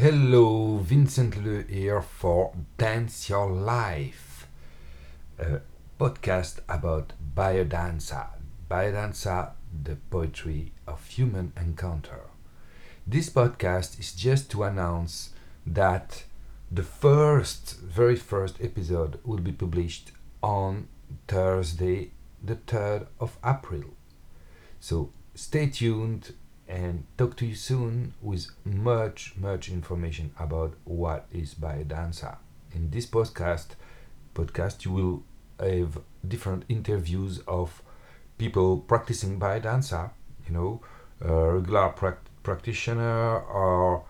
Hello, Vincent Leleu here for Dance Your Life, a podcast about biodanza. Biodanza, the poetry of human encounter. This podcast is just to announce that the first, very first episode will be published on Thursday, the 3rd of April. So stay tuned and talk to you soon with much, much information about what is biodanza. In this podcast, podcast you will have different interviews of people practicing biodanza, you know, regular prac- practitioner or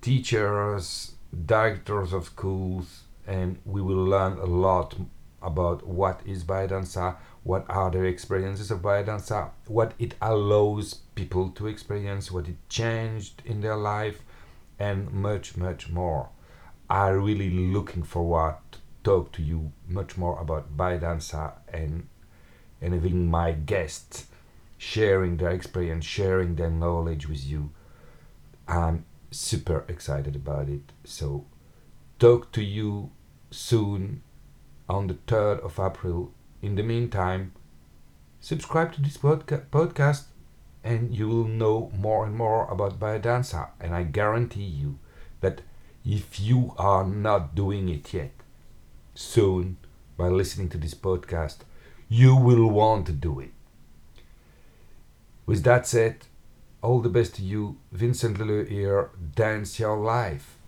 teachers, directors of schools, and we will learn a lot about what is biodanza, what are their experiences of biodanza, what it allows people to experience, what it changed in their life, and much, much more. I'm really looking forward to talk to you much more about biodanza and and having my guests sharing their experience, sharing their knowledge with you. I'm super excited about it. So talk to you soon on the 3rd of April. In the meantime, subscribe to this podca- podcast and you will know more and more about biodanza. And I guarantee you that if you are not doing it yet, soon by listening to this podcast, you will want to do it. With that said, all the best to you, Vincent Leleu here, Dance Your Life.